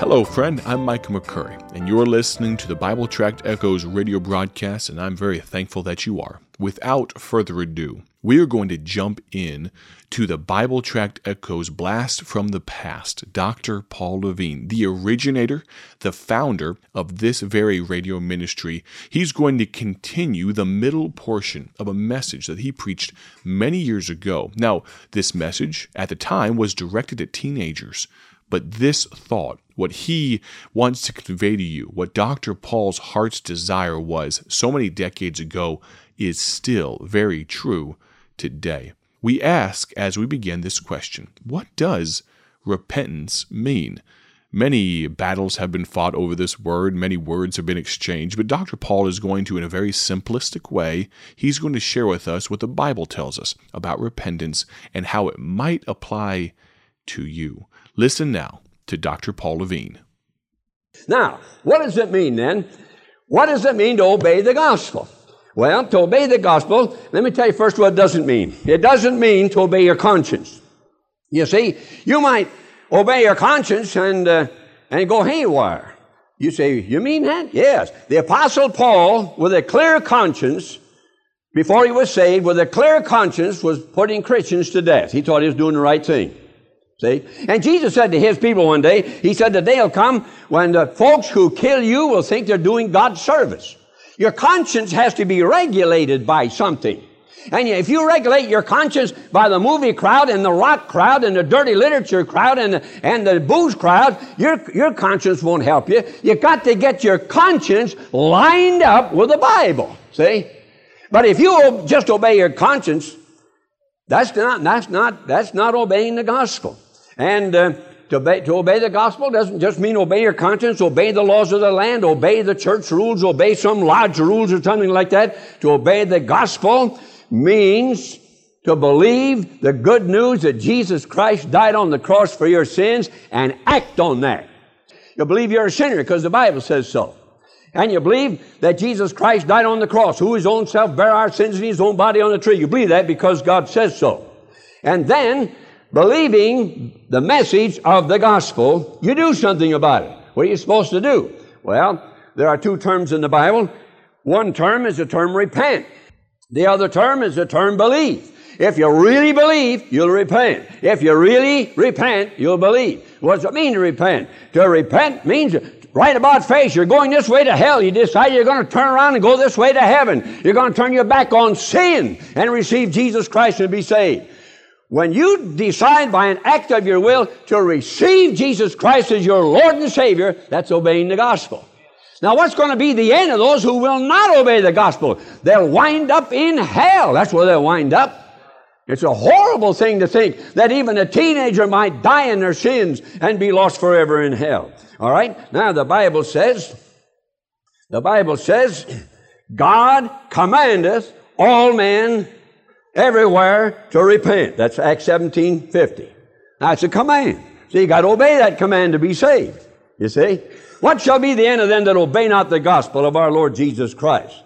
Hello, friend. I'm Mike McCurry, and you're listening to the Bible Tract Echoes radio broadcast, and I'm very thankful that you are. Without further ado, we are going to jump in to the Bible Tract Echoes Blast from the Past. Dr. Paul Levine, the originator, the founder of this very radio ministry, he's going to continue the middle portion of a message that he preached many years ago. Now, this message at the time was directed at teenagers. But this thought, what he wants to convey to you, what Dr. Paul's heart's desire was so many decades ago, is still very true today. We ask as we begin this question what does repentance mean? Many battles have been fought over this word, many words have been exchanged, but Dr. Paul is going to, in a very simplistic way, he's going to share with us what the Bible tells us about repentance and how it might apply to you. Listen now to Dr. Paul Levine. Now, what does it mean then? What does it mean to obey the gospel? Well, to obey the gospel, let me tell you first what it doesn't mean. It doesn't mean to obey your conscience. You see, you might obey your conscience and, uh, and go haywire. You say, you mean that? Yes. The apostle Paul, with a clear conscience, before he was saved, with a clear conscience, was putting Christians to death. He thought he was doing the right thing. See? And Jesus said to his people one day, He said, The day will come when the folks who kill you will think they're doing God's service. Your conscience has to be regulated by something. And if you regulate your conscience by the movie crowd and the rock crowd and the dirty literature crowd and the, and the booze crowd, your, your conscience won't help you. You've got to get your conscience lined up with the Bible. See? But if you just obey your conscience, that's not, that's not, that's not obeying the gospel. And uh, to, obey, to obey the gospel doesn't just mean obey your conscience, obey the laws of the land, obey the church rules, obey some lodge rules or something like that. To obey the gospel means to believe the good news that Jesus Christ died on the cross for your sins and act on that. You believe you're a sinner because the Bible says so. And you believe that Jesus Christ died on the cross, who his own self bare our sins in his own body on the tree. You believe that because God says so. And then believing the message of the gospel, you do something about it. What are you supposed to do? Well, there are two terms in the Bible. One term is the term repent. The other term is the term believe. If you really believe, you'll repent. If you really repent, you'll believe. What does it mean to repent? To repent means right about face. You're going this way to hell. You decide you're going to turn around and go this way to heaven. You're going to turn your back on sin and receive Jesus Christ and be saved. When you decide by an act of your will to receive Jesus Christ as your Lord and Savior, that's obeying the gospel. Now, what's going to be the end of those who will not obey the gospel? They'll wind up in hell. That's where they'll wind up. It's a horrible thing to think that even a teenager might die in their sins and be lost forever in hell. All right? Now, the Bible says, the Bible says, God commandeth all men everywhere to repent. That's Acts 17 50. That's a command. So you got to obey that command to be saved. You see? What shall be the end of them that obey not the gospel of our Lord Jesus Christ?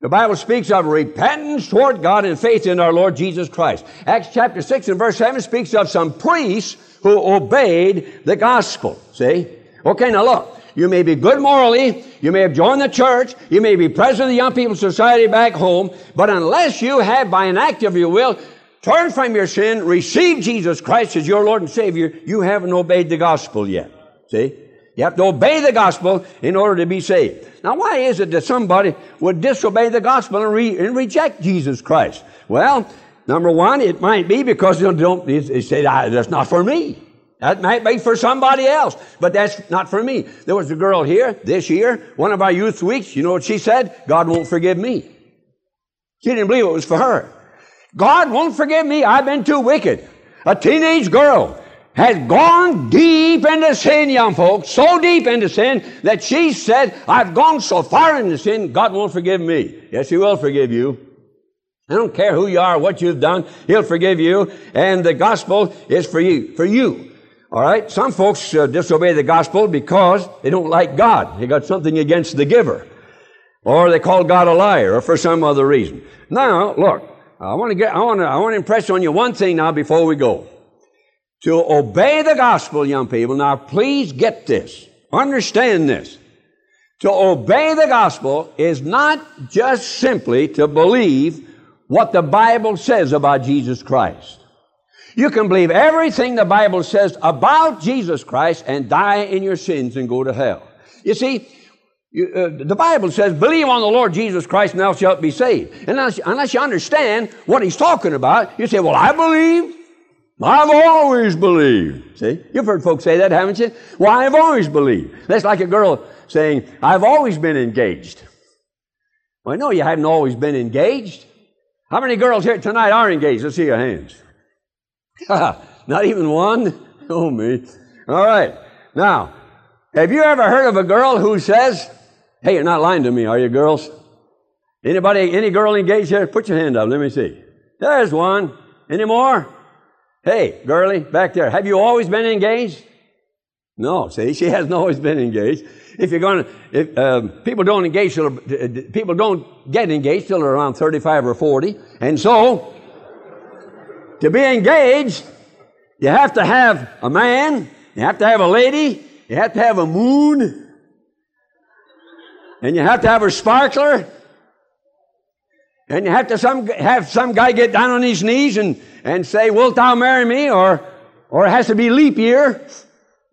The Bible speaks of repentance toward God and faith in our Lord Jesus Christ. Acts chapter 6 and verse 7 speaks of some priests who obeyed the gospel. See? Okay, now look. You may be good morally. You may have joined the church. You may be president of the Young People's Society back home. But unless you have, by an act of your will, turned from your sin, received Jesus Christ as your Lord and Savior, you haven't obeyed the gospel yet. See? You have to obey the gospel in order to be saved. Now, why is it that somebody would disobey the gospel and, re- and reject Jesus Christ? Well, number one, it might be because they don't, they say, ah, that's not for me. That might be for somebody else, but that's not for me. There was a girl here this year, one of our youth weeks. You know what she said? God won't forgive me. She didn't believe it was for her. God won't forgive me. I've been too wicked. A teenage girl has gone deep into sin, young folks, so deep into sin that she said, I've gone so far into sin, God won't forgive me. Yes, He will forgive you. I don't care who you are, what you've done, He'll forgive you, and the gospel is for you, for you. All right? Some folks uh, disobey the gospel because they don't like God. They got something against the giver. Or they call God a liar or for some other reason. Now, look, I want to get, I want to, I want to impress on you one thing now before we go. To obey the gospel, young people. Now, please get this. Understand this. To obey the gospel is not just simply to believe what the Bible says about Jesus Christ. You can believe everything the Bible says about Jesus Christ and die in your sins and go to hell. You see, you, uh, the Bible says, believe on the Lord Jesus Christ and thou shalt be saved. And unless, unless you understand what he's talking about, you say, well, I believe. I've always believed. See? You've heard folks say that, haven't you? Well, I've always believed. That's like a girl saying, I've always been engaged. Well, no, you haven't always been engaged. How many girls here tonight are engaged? Let's see your hands. Not even one? Oh, me. All right. Now, have you ever heard of a girl who says, Hey, you're not lying to me, are you, girls? Anybody, any girl engaged here? Put your hand up. Let me see. There's one. Any more? Hey, girlie, back there. Have you always been engaged? No. See, she hasn't always been engaged. If you're going to, if, um, people don't engage till, people don't get engaged till around 35 or 40. And so, to be engaged, you have to have a man, you have to have a lady, you have to have a moon, and you have to have a sparkler, and you have to some, have some guy get down on his knees and, and say, Wilt thou marry me? Or, or it has to be leap year.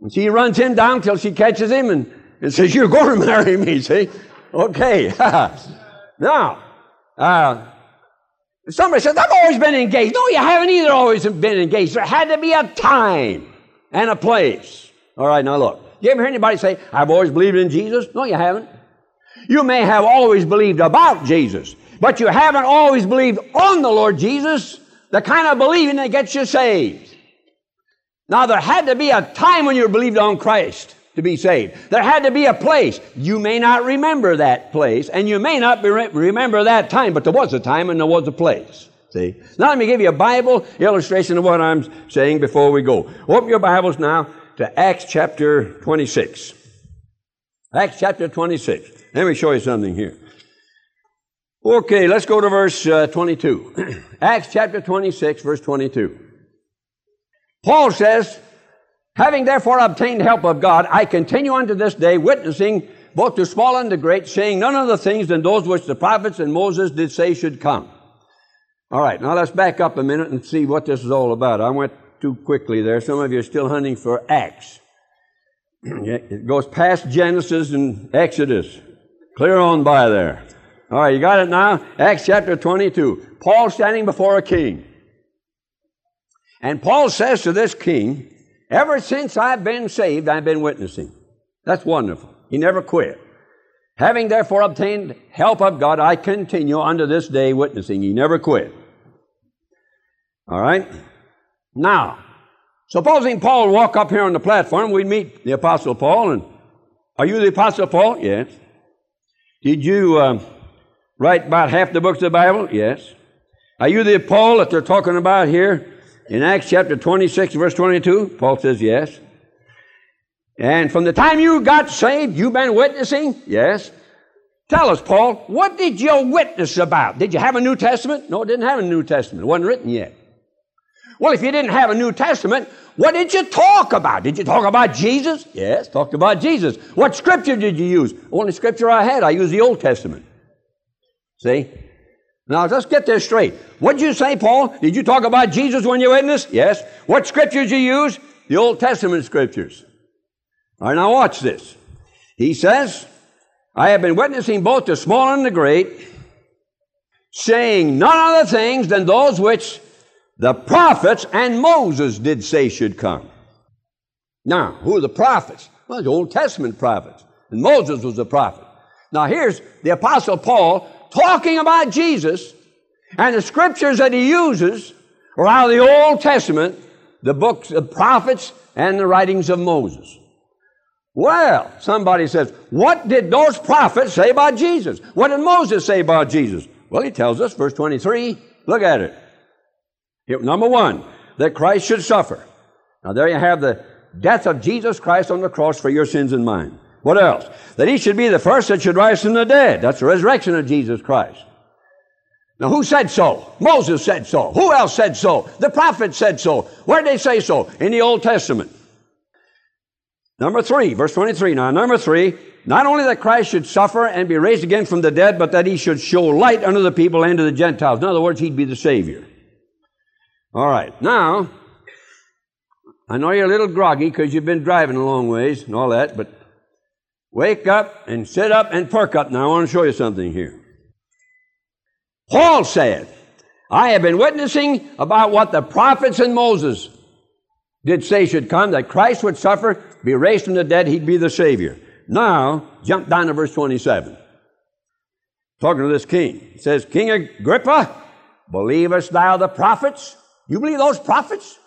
And she runs him down till she catches him and, and says, You're going to marry me, see? Okay. now, uh, somebody says, I've always been engaged. No, you haven't either always been engaged. There had to be a time and a place. All right, now look. You ever hear anybody say, I've always believed in Jesus? No, you haven't. You may have always believed about Jesus, but you haven't always believed on the Lord Jesus, the kind of believing that gets you saved. Now, there had to be a time when you believed on Christ to be saved. There had to be a place. You may not remember that place, and you may not re- remember that time, but there was a time and there was a place. See? Now, let me give you a Bible illustration of what I'm saying before we go. Open your Bibles now to Acts chapter 26. Acts chapter 26. Let me show you something here. Okay, let's go to verse uh, 22. Acts chapter 26, verse 22. Paul says, Having therefore obtained help of God, I continue unto this day, witnessing both to small and to great, saying none other things than those which the prophets and Moses did say should come. All right, now let's back up a minute and see what this is all about. I went too quickly there. Some of you are still hunting for Acts. it goes past Genesis and Exodus. Clear on by there. All right, you got it now? Acts chapter 22. Paul standing before a king. And Paul says to this king, Ever since I've been saved, I've been witnessing. That's wonderful. He never quit. Having therefore obtained help of God, I continue unto this day witnessing. He never quit. All right? Now, supposing Paul walk up here on the platform, we'd meet the Apostle Paul, and are you the Apostle Paul? Yes. Did you uh, write about half the books of the Bible? Yes. Are you the Paul that they're talking about here in Acts chapter 26, verse 22? Paul says yes. And from the time you got saved, you've been witnessing? Yes. Tell us, Paul, what did you witness about? Did you have a New Testament? No, it didn't have a New Testament. It wasn't written yet. Well, if you didn't have a New Testament, what did you talk about? Did you talk about Jesus? Yes, talked about Jesus. What scripture did you use? Only scripture I had, I used the Old Testament. See? Now, let's get this straight. What did you say, Paul? Did you talk about Jesus when you witnessed? Yes. What scriptures you use? The Old Testament scriptures. All right, now watch this. He says, I have been witnessing both the small and the great, saying none other things than those which the prophets and Moses did say should come. Now, who are the prophets? Well, the Old Testament prophets. And Moses was a prophet. Now, here's the Apostle Paul talking about Jesus, and the scriptures that he uses are out of the Old Testament, the books of prophets, and the writings of Moses. Well, somebody says, what did those prophets say about Jesus? What did Moses say about Jesus? Well, he tells us, verse 23, look at it. Here, Number one, that Christ should suffer. Now, there you have the death of Jesus Christ on the cross for your sins and mine. What else? That he should be the first that should rise from the dead. That's the resurrection of Jesus Christ. Now, who said so? Moses said so. Who else said so? The prophet said so. Where did they say so? In the Old Testament. Number three, verse 23. Now, number three, not only that Christ should suffer and be raised again from the dead, but that he should show light unto the people and to the Gentiles. In other words, he'd be the Savior. All right. Now, I know you're a little groggy because you've been driving a long ways and all that, but wake up and sit up and perk up. Now, I want to show you something here. Paul said, I have been witnessing about what the prophets and Moses did say should come, that Christ would suffer, be raised from the dead, he'd be the Savior. Now, jump down to verse 27. Talking to this king. He says, King Agrippa, believest thou the prophets? You believe those prophets?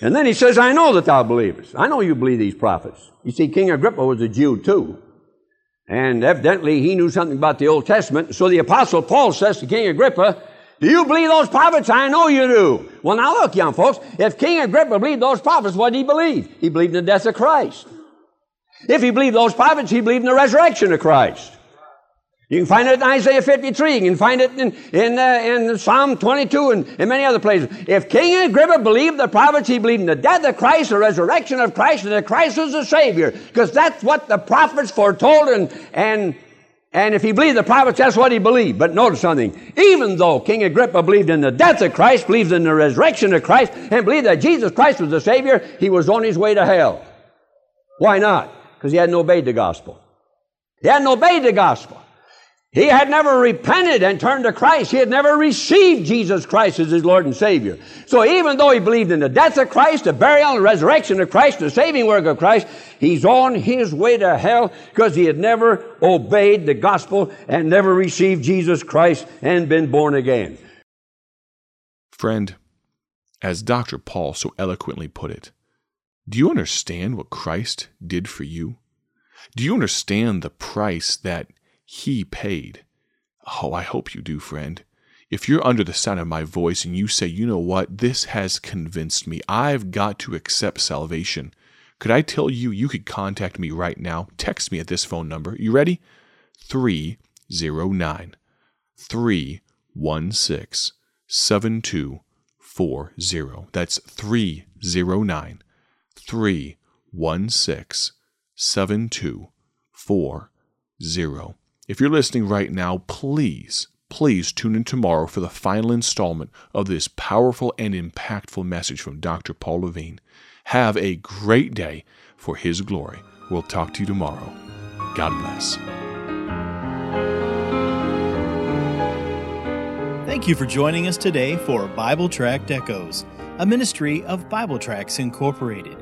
And then he says, I know that thou believest. I know you believe these prophets. You see, King Agrippa was a Jew too. And evidently he knew something about the Old Testament. So the Apostle Paul says to King Agrippa, Do you believe those prophets? I know you do. Well, now look, young folks, if King Agrippa believed those prophets, what did he believe? He believed in the death of Christ. If he believed those prophets, he believed in the resurrection of Christ. You can find it in Isaiah 53. You can find it in, in, uh, in Psalm 22 and in many other places. If King Agrippa believed the prophets, he believed in the death of Christ, the resurrection of Christ, and that Christ was the Savior. Because that's what the prophets foretold and, and, and if he believed the prophets, that's what he believed. But notice something. Even though King Agrippa believed in the death of Christ, believed in the resurrection of Christ, and believed that Jesus Christ was the Savior, he was on his way to hell. Why not? Because he hadn't obeyed the gospel. He hadn't obeyed the gospel. He had never repented and turned to Christ. He had never received Jesus Christ as his Lord and Savior. So even though he believed in the death of Christ, the burial and resurrection of Christ, the saving work of Christ, he's on his way to hell because he had never obeyed the gospel and never received Jesus Christ and been born again. Friend, as Dr. Paul so eloquently put it, do you understand what Christ did for you? Do you understand the price that he paid. Oh, I hope you do, friend. If you're under the sound of my voice and you say, you know what, this has convinced me, I've got to accept salvation, could I tell you you could contact me right now? Text me at this phone number. You ready? 309 316 7240. That's 309 316 7240. If you're listening right now, please, please tune in tomorrow for the final installment of this powerful and impactful message from Dr. Paul Levine. Have a great day for His glory. We'll talk to you tomorrow. God bless. Thank you for joining us today for Bible Tract Echoes, a ministry of Bible Tracts Incorporated.